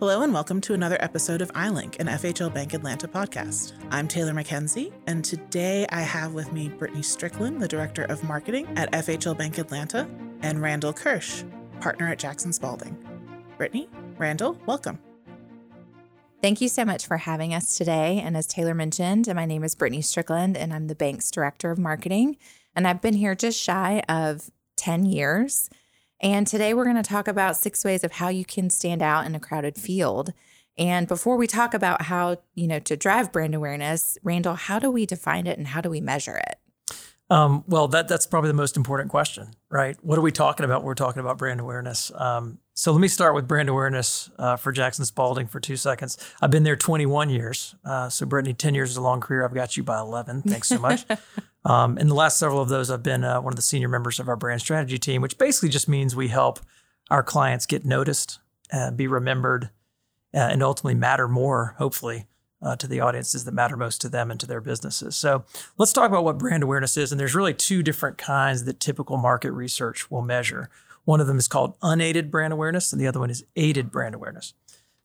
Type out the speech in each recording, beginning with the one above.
Hello and welcome to another episode of iLink, an FHL Bank Atlanta podcast. I'm Taylor McKenzie, and today I have with me Brittany Strickland, the Director of Marketing at FHL Bank Atlanta, and Randall Kirsch, Partner at Jackson Spalding. Brittany, Randall, welcome. Thank you so much for having us today. And as Taylor mentioned, my name is Brittany Strickland, and I'm the bank's Director of Marketing. And I've been here just shy of 10 years. And today we're going to talk about six ways of how you can stand out in a crowded field. And before we talk about how, you know, to drive brand awareness, Randall, how do we define it and how do we measure it? Um, well, that that's probably the most important question, right? What are we talking about? When we're talking about brand awareness. Um, so let me start with brand awareness uh, for Jackson Spalding for two seconds. I've been there 21 years. Uh, so Brittany, 10 years is a long career. I've got you by 11. Thanks so much. Um, in the last several of those, I've been uh, one of the senior members of our brand strategy team, which basically just means we help our clients get noticed, uh, be remembered, uh, and ultimately matter more, hopefully, uh, to the audiences that matter most to them and to their businesses. So let's talk about what brand awareness is. And there's really two different kinds that typical market research will measure. One of them is called unaided brand awareness, and the other one is aided brand awareness.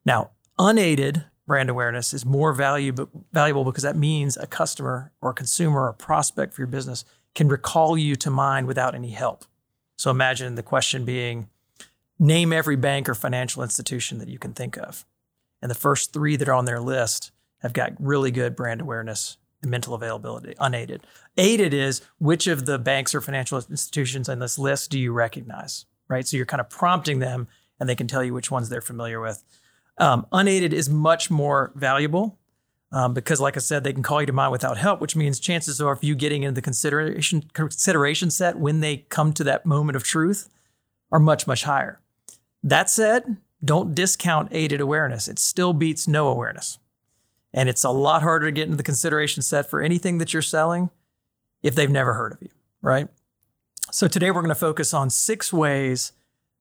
Now, unaided brand awareness is more valuable valuable because that means a customer or a consumer or a prospect for your business can recall you to mind without any help. So imagine the question being name every bank or financial institution that you can think of. And the first 3 that are on their list have got really good brand awareness and mental availability unaided. Aided is which of the banks or financial institutions on this list do you recognize, right? So you're kind of prompting them and they can tell you which ones they're familiar with. Um, unaided is much more valuable um, because, like I said, they can call you to mind without help, which means chances are, if you getting into the consideration consideration set when they come to that moment of truth, are much much higher. That said, don't discount aided awareness. It still beats no awareness, and it's a lot harder to get into the consideration set for anything that you're selling if they've never heard of you, right? So today we're going to focus on six ways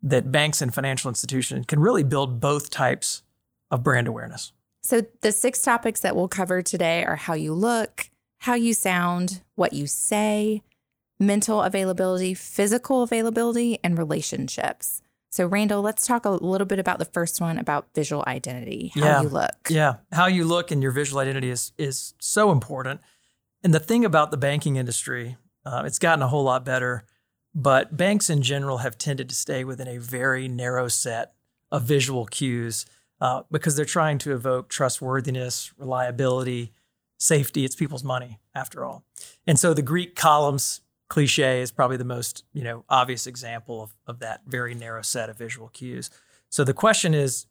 that banks and financial institutions can really build both types of brand awareness. So, the six topics that we'll cover today are how you look, how you sound, what you say, mental availability, physical availability, and relationships. So, Randall, let's talk a little bit about the first one about visual identity, how yeah. you look. Yeah, how you look and your visual identity is is so important. And the thing about the banking industry, uh, it's gotten a whole lot better but banks in general have tended to stay within a very narrow set of visual cues uh, because they're trying to evoke trustworthiness, reliability, safety. It's people's money, after all. And so the Greek columns cliche is probably the most you know obvious example of, of that very narrow set of visual cues. So the question is,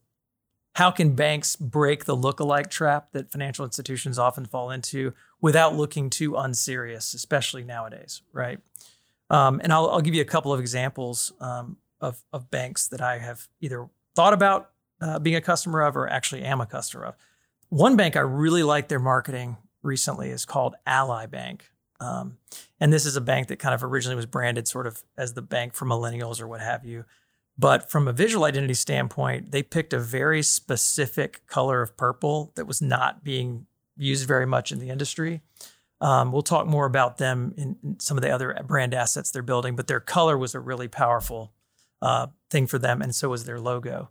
how can banks break the look-alike trap that financial institutions often fall into without looking too unserious, especially nowadays, right? Um, and I'll, I'll, give you a couple of examples um, of, of, banks that I have either thought about uh, being a customer of or actually am a customer of. One bank I really like their marketing recently is called Ally Bank. Um, and this is a bank that kind of originally was branded sort of as the bank for millennials or what have you. But from a visual identity standpoint, they picked a very specific color of purple that was not being used very much in the industry. Um, we'll talk more about them in, in, some of the other brand assets they're building, but their color was a really powerful uh, thing for them, and so was their logo.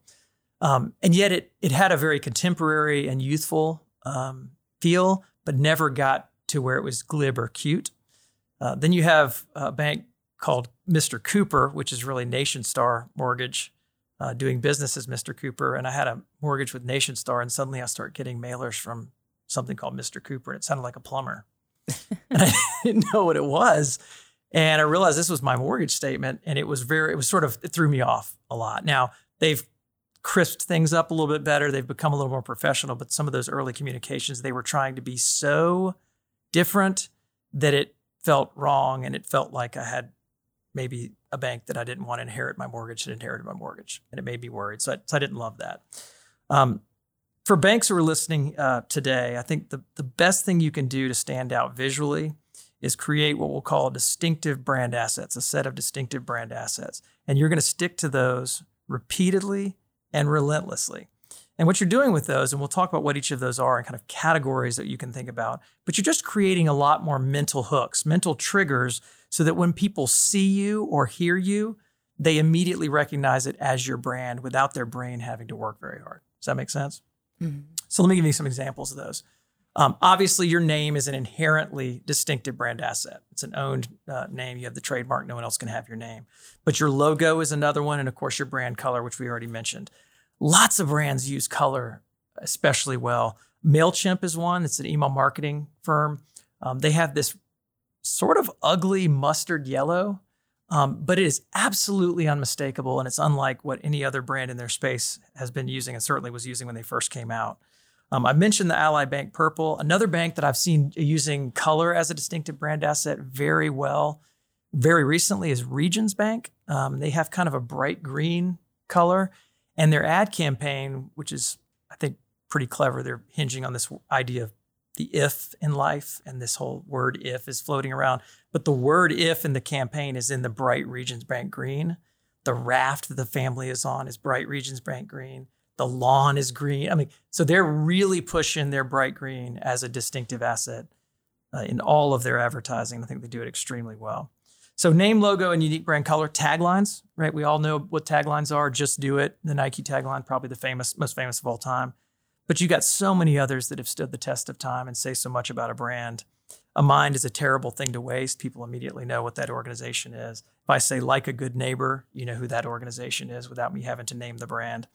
Um, and yet, it it had a very contemporary and youthful um, feel, but never got to where it was glib or cute. Uh, then you have a bank called Mr. Cooper, which is really Nationstar Mortgage, uh, doing business as Mr. Cooper. And I had a mortgage with Nationstar, and suddenly I start getting mailers from something called Mr. Cooper. It sounded like a plumber and I didn't know what it was. And I realized this was my mortgage statement, and it was very, it was sort of, it threw me off a lot. Now, they've crisped things up a little bit better. They've become a little more professional, but some of those early communications, they were trying to be so different that it felt wrong and it felt like I had maybe a bank that I didn't want to inherit my mortgage that inherited my mortgage. And it made me worried. So I, so I didn't love that. Um, for banks who are listening uh, today, I think the, the best thing you can do to stand out visually is create what we'll call distinctive brand assets, a set of distinctive brand assets. And you're going to stick to those repeatedly and relentlessly. And what you're doing with those, and we'll talk about what each of those are and kind of categories that you can think about, but you're just creating a lot more mental hooks, mental triggers, so that when people see you or hear you, they immediately recognize it as your brand without their brain having to work very hard. Does that make sense? Mm-hmm. So let me give you some examples of those. Um, obviously, your name is an inherently distinctive brand asset. It's an owned uh, name. You have the trademark. No one else can have your name. But your logo is another one. And of course, your brand color, which we already mentioned. Lots of brands use color especially well. MailChimp is one. It's an email marketing firm. Um, they have this sort of ugly mustard yellow, um, but it is absolutely unmistakable. And it's unlike what any other brand in their space has been using and certainly was using when they first came out. Um, I mentioned the Ally Bank Purple. Another bank that I've seen using color as a distinctive brand asset very well very recently is Regions Bank. Um, they have kind of a bright green color, and their ad campaign, which is, I think, pretty clever, they're hinging on this idea of the if in life, and this whole word if is floating around. But the word if in the campaign is in the bright Regions Bank green. The raft that the family is on is bright Regions Bank green. The lawn is green. I mean, so they're really pushing their bright green as a distinctive asset uh, in all of their advertising. I think they do it extremely well. So name, logo, and unique brand color taglines, right? We all know what taglines are. Just do it. The Nike tagline, probably the famous, most famous of all time. But you got so many others that have stood the test of time and say so much about a brand. A mind is a terrible thing to waste. People immediately know what that organization is. If I say like a good neighbor, you know who that organization is without me having to name the brand.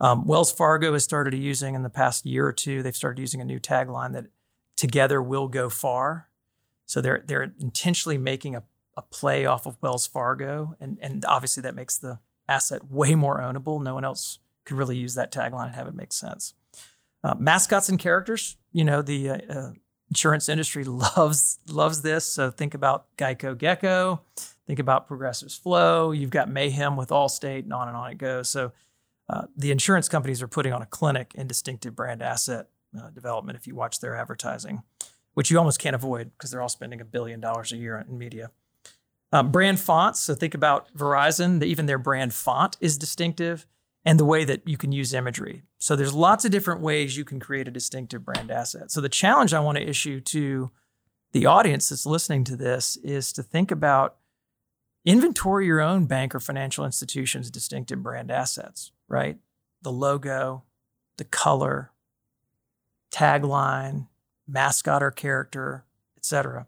Um, Wells Fargo has started using in the past year or two. They've started using a new tagline that "Together we'll go far." So they're they're intentionally making a, a play off of Wells Fargo, and and obviously that makes the asset way more ownable. No one else could really use that tagline and have it make sense. Uh, mascots and characters. You know the uh, uh, insurance industry loves loves this. So think about Geico Gecko. Think about Progressive's Flo. You've got Mayhem with Allstate, and on and on it goes. So uh, the insurance companies are putting on a clinic in distinctive brand asset uh, development if you watch their advertising, which you almost can't avoid because they're all spending a billion dollars a year in media. Um, brand fonts. So think about Verizon, the, even their brand font is distinctive and the way that you can use imagery. So there's lots of different ways you can create a distinctive brand asset. So the challenge I want to issue to the audience that's listening to this is to think about inventory your own bank or financial institution's distinctive brand assets right? The logo, the color, tagline, mascot or character, etc.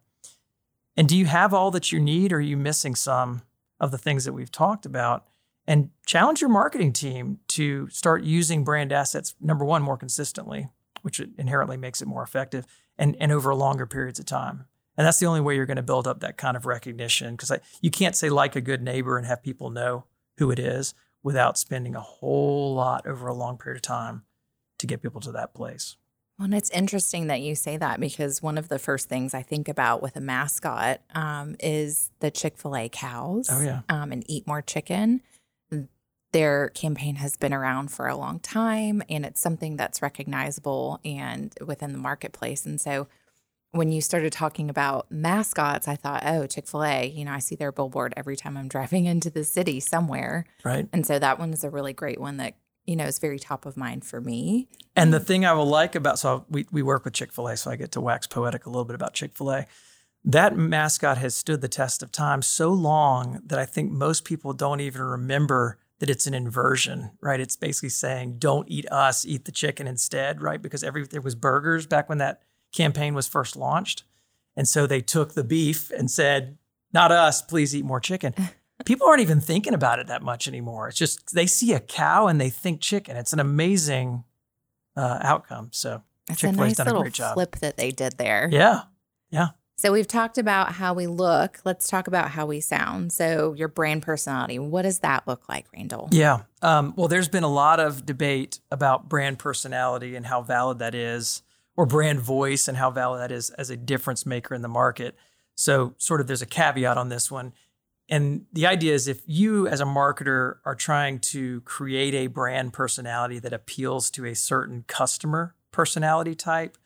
And do you have all that you need or are you missing some of the things that we've talked about? And challenge your marketing team to start using brand assets, number one, more consistently, which inherently makes it more effective and, and over longer periods of time. And that's the only way you're going to build up that kind of recognition because you can't say like a good neighbor and have people know who it is without spending a whole lot over a long period of time to get people to that place. Well, and it's interesting that you say that because one of the first things I think about with a mascot um, is the Chick fil A cows oh, yeah. um, and Eat More Chicken. Their campaign has been around for a long time and it's something that's recognizable and within the marketplace. And so when you started talking about mascots, I thought, oh, Chick fil A, you know, I see their billboard every time I'm driving into the city somewhere. Right. And so that one is a really great one that, you know, is very top of mind for me. And the thing I will like about, so we, we work with Chick fil A, so I get to wax poetic a little bit about Chick fil A. That mascot has stood the test of time so long that I think most people don't even remember that it's an inversion, right? It's basically saying, don't eat us, eat the chicken instead, right? Because every there was burgers back when that campaign was first launched. And so they took the beef and said, not us, please eat more chicken. People aren't even thinking about it that much anymore. It's just they see a cow and they think chicken. It's an amazing uh, outcome. So Chick Fil A's nice done a great job. Flip that they did there. Yeah, yeah. So we've talked about how we look. Let's talk about how we sound. So your brand personality, what does that look like, Randall? Yeah. Um, well, there's been a lot of debate about brand personality and how valid that is or brand voice and how valid that is as a difference maker in the market. So, sort of, there's a caveat on this one. And the idea is if you, as a marketer, are trying to create a brand personality that appeals to a certain customer personality type,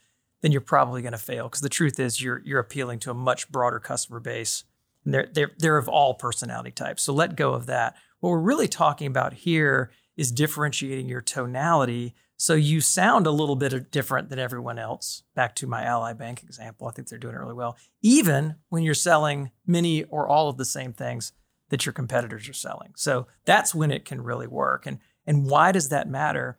then you're probably going to fail. Because the truth is, you're you're appealing to a much broader customer base, and they're they're they're of all personality types. So let go of that. What we're really talking about here is differentiating your tonality so you sound a little bit different than everyone else. Back to my Ally Bank example, I think they're doing it really well. Even when you're selling many or all of the same things that your competitors are selling. So that's when it can really work. And and why does that matter?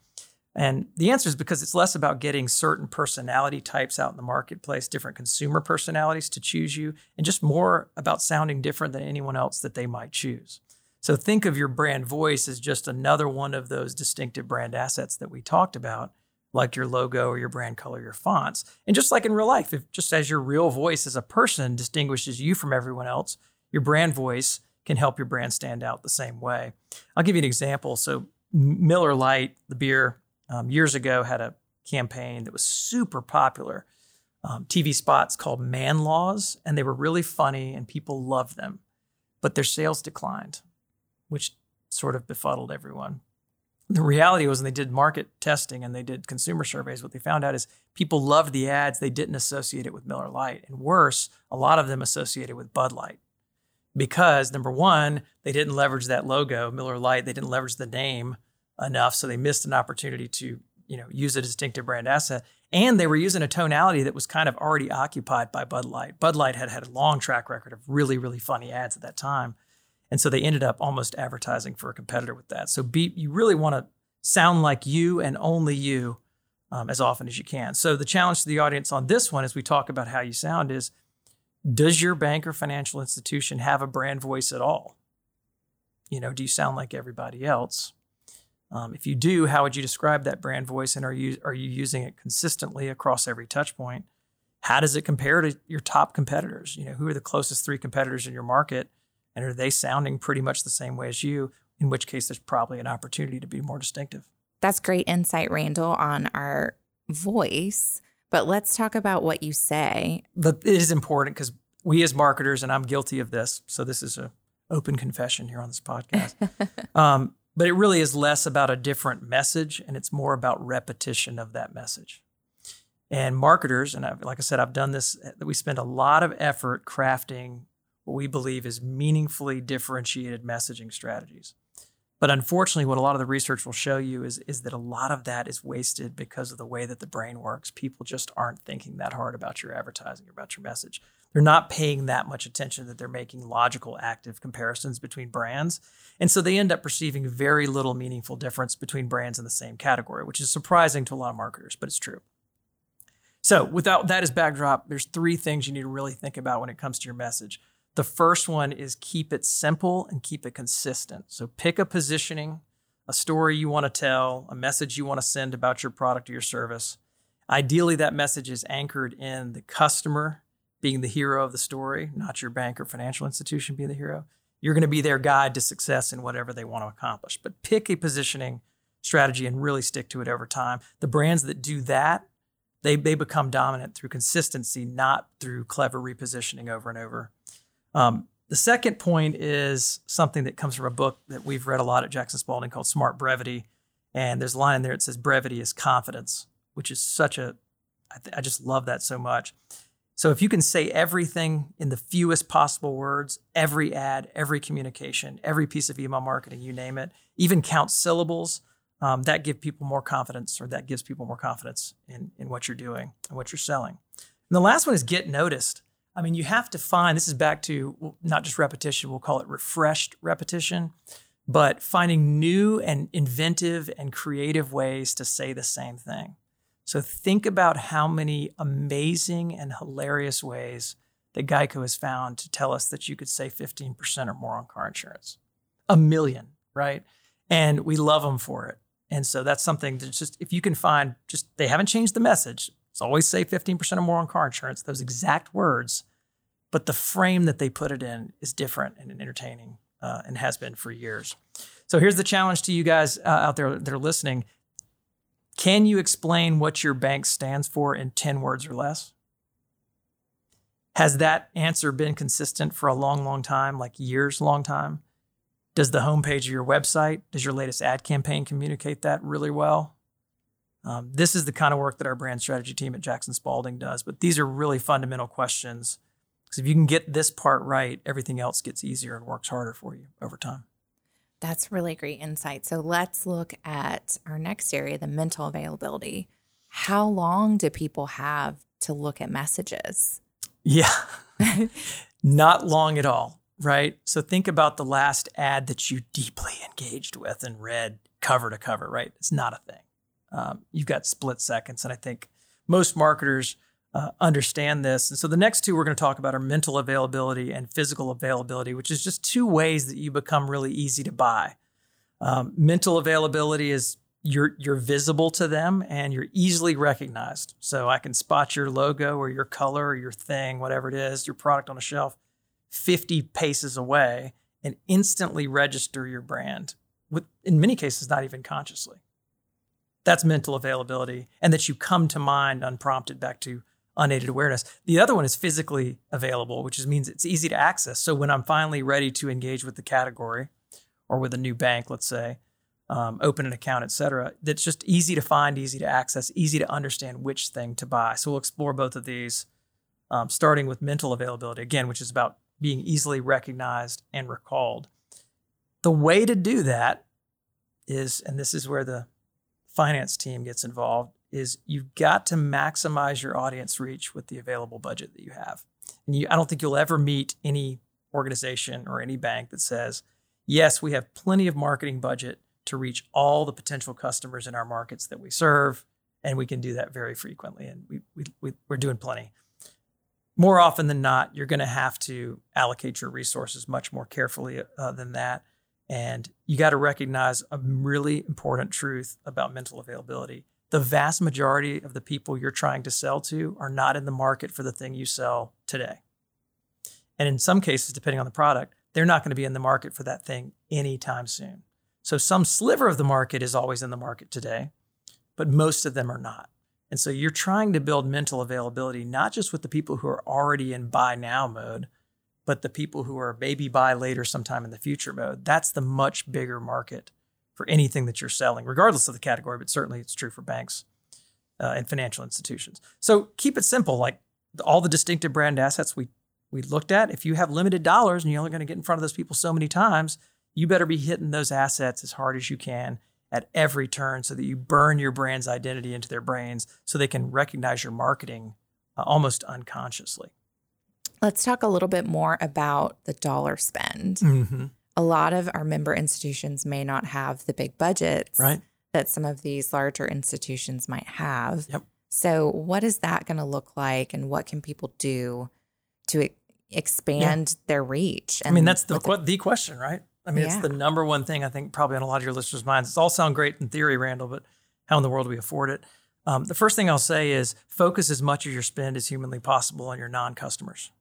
And the answer is because it's less about getting certain personality types out in the marketplace, different consumer personalities to choose you, and just more about sounding different than anyone else that they might choose. So think of your brand voice as just another one of those distinctive brand assets that we talked about, like your logo or your brand color, your fonts. And just like in real life, if just as your real voice as a person distinguishes you from everyone else, your brand voice can help your brand stand out the same way. I'll give you an example. So Miller Lite, the beer, um, years ago had a campaign that was super popular. Um, TV spots called Man Laws, and they were really funny and people loved them, but their sales declined which sort of befuddled everyone. The reality was when they did market testing and they did consumer surveys, what they found out is people loved the ads. They didn't associate it with Miller Lite. And worse, a lot of them associated with Bud Light. Because number one, they didn't leverage that logo, Miller Lite. They didn't leverage the name enough. So they missed an opportunity to, you know, use a distinctive brand asset. And they were using a tonality that was kind of already occupied by Bud Light. Bud Light had had a long track record of really, really funny ads at that time. And so they ended up almost advertising for a competitor with that. So be, you really want to sound like you and only you um, as often as you can. So the challenge to the audience on this one, as we talk about how you sound, is does your bank or financial institution have a brand voice at all? You know, do you sound like everybody else? Um, if you do, how would you describe that brand voice, and are you are you using it consistently across every touch point? How does it compare to your top competitors? You know, who are the closest three competitors in your market? And are they sounding pretty much the same way as you? In which case, there's probably an opportunity to be more distinctive. That's great insight, Randall, on our voice. But let's talk about what you say. But it is important because we as marketers, and I'm guilty of this, so this is a open confession here on this podcast. um, but it really is less about a different message, and it's more about repetition of that message. And marketers, and I've, like I said, I've done this. Uh, we spend a lot of effort crafting what we believe is meaningfully differentiated messaging strategies. But unfortunately, what a lot of the research will show you is, is that a lot of that is wasted because of the way that the brain works. People just aren't thinking that hard about your advertising, about your message. They're not paying that much attention that they're making logical, active comparisons between brands. And so they end up perceiving very little meaningful difference between brands in the same category, which is surprising to a lot of marketers, but it's true. So, without that as backdrop, there's three things you need to really think about when it comes to your message. The first one is keep it simple and keep it consistent. So pick a positioning, a story you want to tell, a message you want to send about your product or your service. Ideally, that message is anchored in the customer being the hero of the story, not your bank or financial institution being the hero. You're going to be their guide to success in whatever they want to accomplish. But pick a positioning strategy and really stick to it over time. The brands that do that, they, they become dominant through consistency, not through clever repositioning over and over. Um, the second point is something that comes from a book that we've read a lot at Jackson Spalding called Smart Brevity. And there's a line in there that says, brevity is confidence, which is such a, I, th- I just love that so much. So if you can say everything in the fewest possible words, every ad, every communication, every piece of email marketing, you name it, even count syllables, um, that give people more confidence, or that gives people more confidence in in what you're doing and what you're selling. And the last one is get noticed. I mean, you have to find this is back to not just repetition, we'll call it refreshed repetition, but finding new and inventive and creative ways to say the same thing. So think about how many amazing and hilarious ways that Geico has found to tell us that you could save 15% or more on car insurance. A million, right? And we love them for it. And so that's something that just, if you can find, just they haven't changed the message, it's always say 15% or more on car insurance, those exact words. But the frame that they put it in is different and entertaining uh, and has been for years. So here's the challenge to you guys uh, out there that are listening. Can you explain what your bank stands for in 10 words or less? Has that answer been consistent for a long, long time, like years long time? Does the homepage of your website, does your latest ad campaign communicate that really well? Um, this is the kind of work that our brand strategy team at Jackson Spalding does. But these are really fundamental questions because if you can get this part right, everything else gets easier and works harder for you over time. That's really great insight. So let's look at our next area the mental availability. How long do people have to look at messages? Yeah, not long at all, right? So think about the last ad that you deeply engaged with and read cover to cover, right? It's not a thing. Um, you've got split seconds. And I think most marketers uh, understand this. And so the next two we're going to talk about are mental availability and physical availability, which is just two ways that you become really easy to buy. Um, mental availability is you're you're visible to them and you're easily recognized. So I can spot your logo or your color or your thing, whatever it is, your product on a shelf, 50 paces away and instantly register your brand with in many cases not even consciously. That's mental availability and that you come to mind unprompted back to unaided awareness. The other one is physically available, which means it's easy to access. So when I'm finally ready to engage with the category or with a new bank, let's say, um, open an account, et cetera. That's just easy to find, easy to access, easy to understand which thing to buy. So we'll explore both of these, um, starting with mental availability, again, which is about being easily recognized and recalled. The way to do that is, and this is where the finance team gets involved, is you've got to maximize your audience reach with the available budget that you have. And you, I don't think you'll ever meet any organization or any bank that says, yes, we have plenty of marketing budget to reach all the potential customers in our markets that we serve. And we can do that very frequently. And we, we, we, we're doing plenty. More often than not, you're going to have to allocate your resources much more carefully uh, than that. And you got to recognize a really important truth about mental availability. The vast majority of the people you're trying to sell to are not in the market for the thing you sell today. And in some cases, depending on the product, they're not going to be in the market for that thing anytime soon. So some sliver of the market is always in the market today, but most of them are not. And so you're trying to build mental availability, not just with the people who are already in buy now mode, but the people who are maybe buy later sometime in the future mode. That's the much bigger market for anything that you're selling, regardless of the category, but certainly it's true for banks uh, and financial institutions. So keep it simple. Like all the distinctive brand assets we we looked at, if you have limited dollars and you're only going to get in front of those people so many times, you better be hitting those assets as hard as you can at every turn so that you burn your brand's identity into their brains so they can recognize your marketing uh, almost unconsciously. Let's talk a little bit more about the dollar spend. Mm-hmm. A lot of our member institutions may not have the big budgets right. that some of these larger institutions might have. Yep. So, what is that going to look like, and what can people do to expand yeah. their reach? I mean, that's the the, the question, right? I mean, yeah. it's the number one thing I think probably on a lot of your listeners' minds. It's all sound great in theory, Randall, but how in the world do we afford it? Um, the first thing I'll say is focus as much of your spend as humanly possible on your non-customers.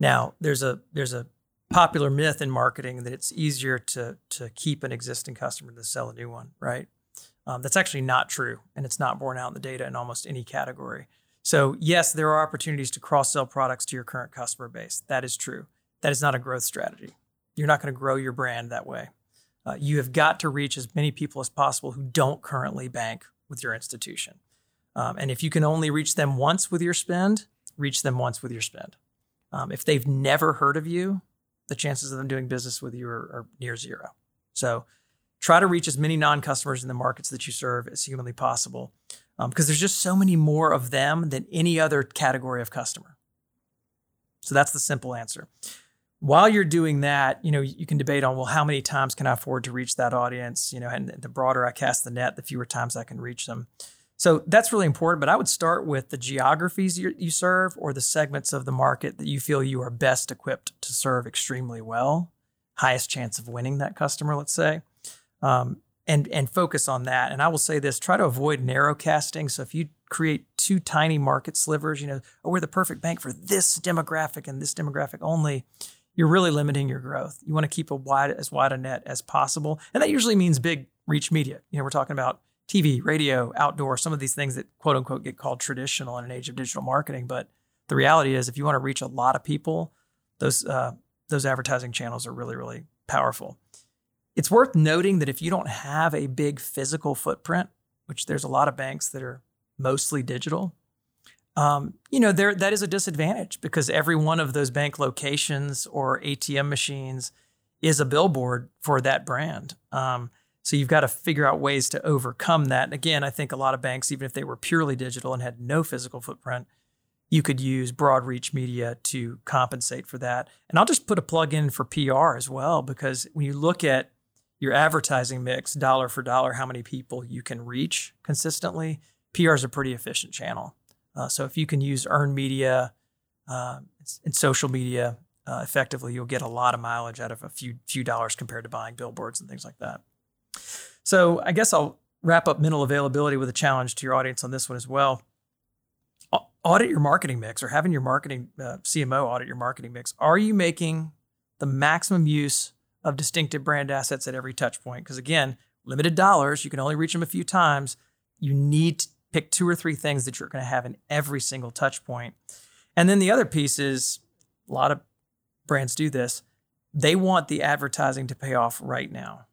Now, there's a there's a popular myth in marketing that it's easier to to keep an existing customer than sell a new one, right? Um, that's actually not true, and it's not borne out in the data in almost any category. So, yes, there are opportunities to cross sell products to your current customer base. That is true. That is not a growth strategy. You're not going to grow your brand that way. Uh, you have got to reach as many people as possible who don't currently bank with your institution. Um, and if you can only reach them once with your spend, reach them once with your spend. Um, if they've never heard of you, the chances of them doing business with you are, are near zero. So try to reach as many non customers in the markets that you serve as humanly possible because um, there's just so many more of them than any other category of customer. So that's the simple answer while you're doing that, you know, you can debate on, well, how many times can I afford to reach that audience? You know, and the broader I cast the net, the fewer times I can reach them. So that's really important. But I would start with the geographies you, serve or the segments of the market that you feel you are best equipped to serve extremely well, highest chance of winning that customer, let's say. Um, and and focus on that. And I will say this: try to avoid narrow casting. So if you create two tiny market slivers, you know, oh, we're the perfect bank for this demographic and this demographic only you're really limiting your growth. You want to keep a wide as wide a net as possible, and that usually means big reach media. You know, we're talking about TV, radio, outdoor, some of these things that quote unquote get called traditional in an age of digital marketing. But the reality is, if you want to reach a lot of people, those uh, those advertising channels are really really powerful. It's worth noting that if you don't have a big physical footprint, which there's a lot of banks that are mostly digital, um, you know, there that is a disadvantage because every one of those bank locations or ATM machines is a billboard for that brand. Um, so you've got to figure out ways to overcome that. And again, I think a lot of banks, even if they were purely digital and had no physical footprint, you could use broad reach media to compensate for that. And I'll just put a plug in for PR as well, because when you look at your advertising mix, dollar for dollar, how many people you can reach consistently, PR is a pretty efficient channel. Uh, so if you can use earned media uh, and social media uh, effectively, you'll get a lot of mileage out of a few few dollars compared to buying billboards and things like that. So I guess I'll wrap up mental availability with a challenge to your audience on this one as well. Audit your marketing mix, or having your marketing uh, CMO audit your marketing mix. Are you making the maximum use of distinctive brand assets at every touch point? Because again, limited dollars, you can only reach them a few times. You need to pick two or three things that you're going to have in every single touch point. And then the other piece is a lot of brands do this. They want the advertising to pay off right now.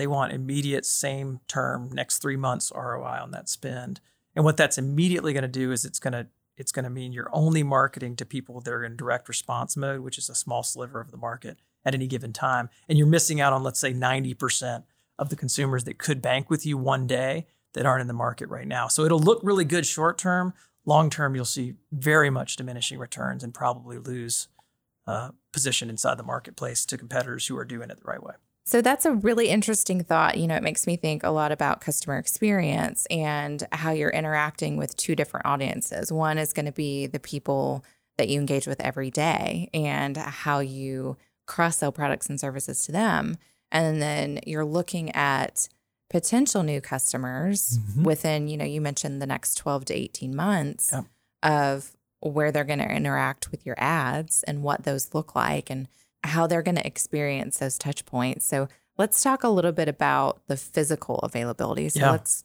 They want immediate, same term, next three months ROI on that spend. And what that's immediately going to do is it's going to it's going to mean you're only marketing to people that are in direct response mode, which is a small sliver of the market at any given time. And you're missing out on, let's say, 90% of the consumers that could bank with you one day that aren't in the market right now. So it'll look really good short term. Long term, you'll see very much diminishing returns and probably lose uh, position inside the marketplace to competitors who are doing it the right way. So that's a really interesting thought. You know, it makes me think a lot about customer experience and how you're interacting with two different audiences. One is going to be the people that you engage with every day and how you cross sell products and services to them. And then you're looking at potential new customers mm-hmm. within, you know, you mentioned the next 12 to 18 months yep. of where they're going to interact with your ads and what those look like and how they're going to experience those touch points. So let's talk a little bit about the physical availability. So yeah. let's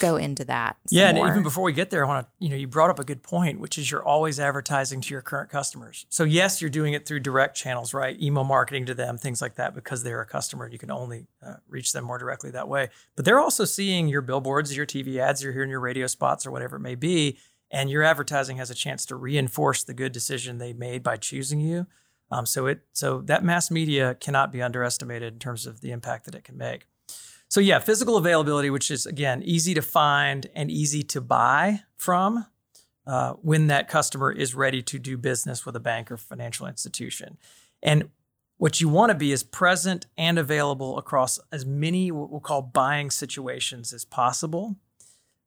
go into that. Yeah, and even before we get there, I want to, you know, you brought up a good point, which is you're always advertising to your current customers. So yes, you're doing it through direct channels, right? Email marketing to them, things like that, because they're a customer. You can only uh, reach them more directly that way. But they're also seeing your billboards, your TV ads, you're hearing your radio spots or whatever it may be, and your advertising has a chance to reinforce the good decision they made by choosing you. Um, so it so that mass media cannot be underestimated in terms of the impact that it can make. So yeah, physical availability, which is again easy to find and easy to buy from uh, when that customer is ready to do business with a bank or financial institution. And what you want to be is present and available across as many what we'll call buying situations as possible.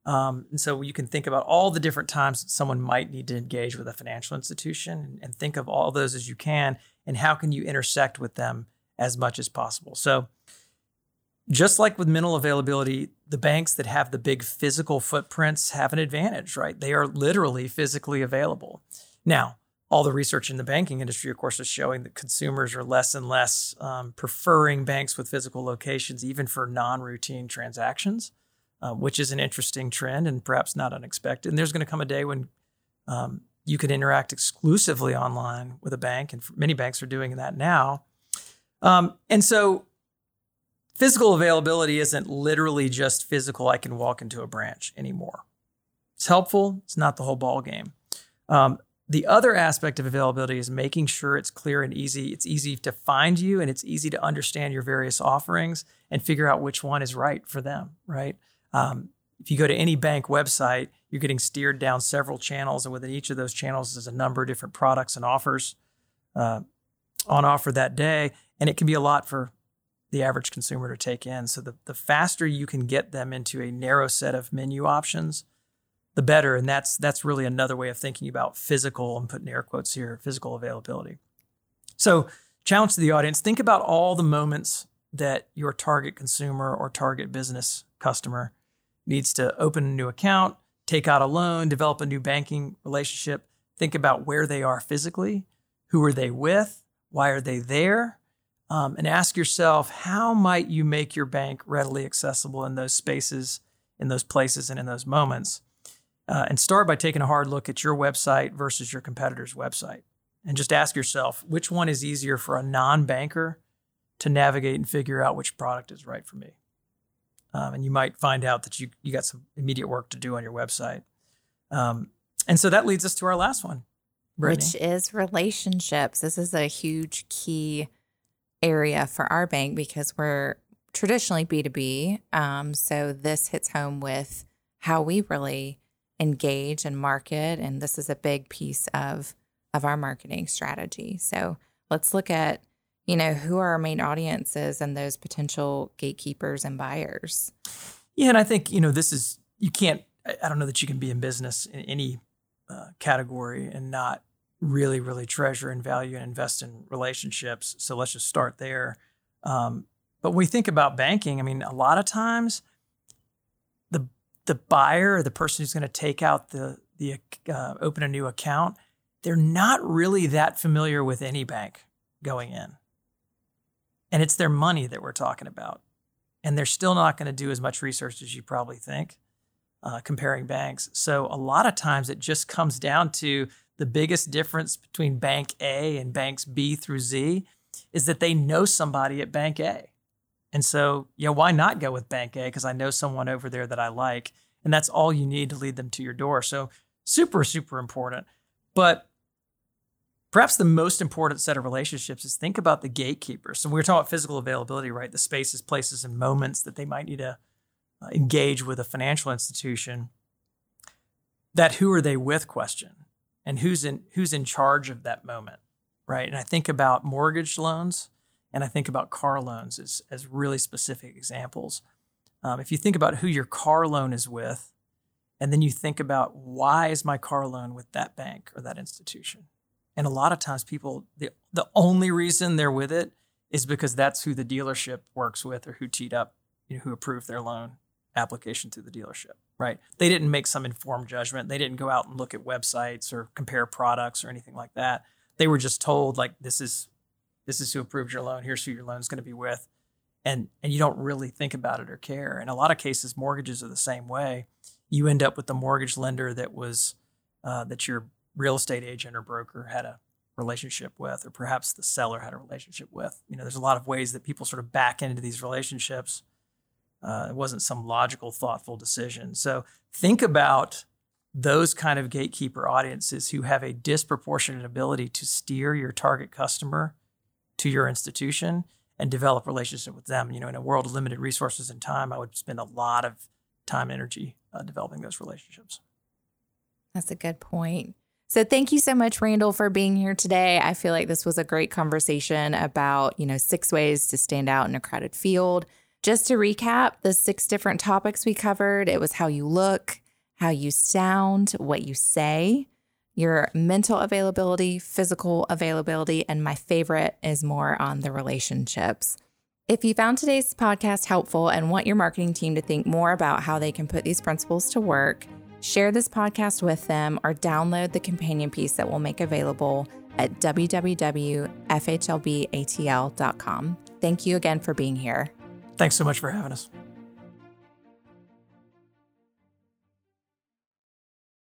Um, and so you can think about all the different times someone might need to engage with a financial institution and, and think of all those as you can and how can you intersect with them as much as possible. So just like with mental availability, the banks that have the big physical footprints have an advantage, right? They are literally physically available. Now, all the research in the banking industry, of course, is showing that consumers are less and less um, preferring banks with physical locations, even for non routine transactions uh, which is an interesting trend and perhaps not unexpected. And there's going to come a day when um, you can interact exclusively online with a bank, and many banks are doing that now. Um, and so, physical availability isn't literally just physical. I can walk into a branch anymore. It's helpful. It's not the whole ball game. Um, the other aspect of availability is making sure it's clear and easy. It's easy to find you and it's easy to understand your various offerings and figure out which one is right for them, right? Um, if you go to any bank website, you're getting steered down several channels, and within each of those channels is a number of different products and offers uh, on offer that day, and it can be a lot for the average consumer to take in. So the, the faster you can get them into a narrow set of menu options, the better. And that's that's really another way of thinking about physical, and putting air quotes here, physical availability. So challenge to the audience, think about all the moments that your target consumer or target business customer needs to open a new account, take out a loan, develop a new banking relationship, think about where they are physically, who are they with, why are they there, um, and ask yourself how might you make your bank readily accessible in those spaces, in those places, and in those moments. Uh, and start by taking a hard look at your website versus your competitor's website. And just ask yourself which one is easier for a non banker to navigate and figure out which product is right for me. Um, and you might find out that you, you got some immediate work to do on your website. Um, and so that leads us to our last one, Brittany. which is relationships. This is a huge key area for our bank because we're traditionally B2B. Um, so this hits home with how we really engage and market. And this is a big piece of, of our marketing strategy. So let's look at you know, who are our main audiences and those potential gatekeepers and buyers? Yeah, and I think you know this is you can't. I don't know that you can be in business in any uh, category and not really, really treasure and value and invest in relationships. So let's just start there. Um, but when we think about banking, I mean, a lot of times the the buyer or the person who's going to take out the the uh, open a new account, they're not really that familiar with any bank going in, and it's their money that we're talking about, and they're still not going to do as much research as you probably think. Uh, comparing banks. So a lot of times it just comes down to the biggest difference between bank A and banks B through Z is that they know somebody at bank A. And so, you know, why not go with bank A? Because I know someone over there that I like. And that's all you need to lead them to your door. So, super, super important. But perhaps the most important set of relationships is think about the gatekeepers. So, we were talking about physical availability, right? The spaces, places, and moments that they might need to uh, engage with a financial institution. That who are they with question and who's in who's in charge of that moment, right? And I think about mortgage loans and I think about car loans as as really specific examples. Um, if you think about who your car loan is with, and then you think about why is my car loan with that bank or that institution, and a lot of times people the the only reason they're with it is because that's who the dealership works with or who teed up, you know, who approved their loan application through the dealership, right? They didn't make some informed judgment. They didn't go out and look at websites or compare products or anything like that. They were just told like this is this is who approved your loan. Here's who your loan is going to be with. And and you don't really think about it or care. In a lot of cases, mortgages are the same way. You end up with the mortgage lender that was uh, that your real estate agent or broker had a relationship with, or perhaps the seller had a relationship with. You know, there's a lot of ways that people sort of back into these relationships uh, it wasn't some logical, thoughtful decision. So think about those kind of gatekeeper audiences who have a disproportionate ability to steer your target customer to your institution and develop relationship with them. You know, in a world of limited resources and time, I would spend a lot of time, and energy uh, developing those relationships. That's a good point. So thank you so much, Randall, for being here today. I feel like this was a great conversation about, you know, six ways to stand out in a crowded field. Just to recap the six different topics we covered it was how you look, how you sound, what you say, your mental availability, physical availability, and my favorite is more on the relationships. If you found today's podcast helpful and want your marketing team to think more about how they can put these principles to work, share this podcast with them or download the companion piece that we'll make available at www.fhlbatl.com. Thank you again for being here. Thanks so much for having us.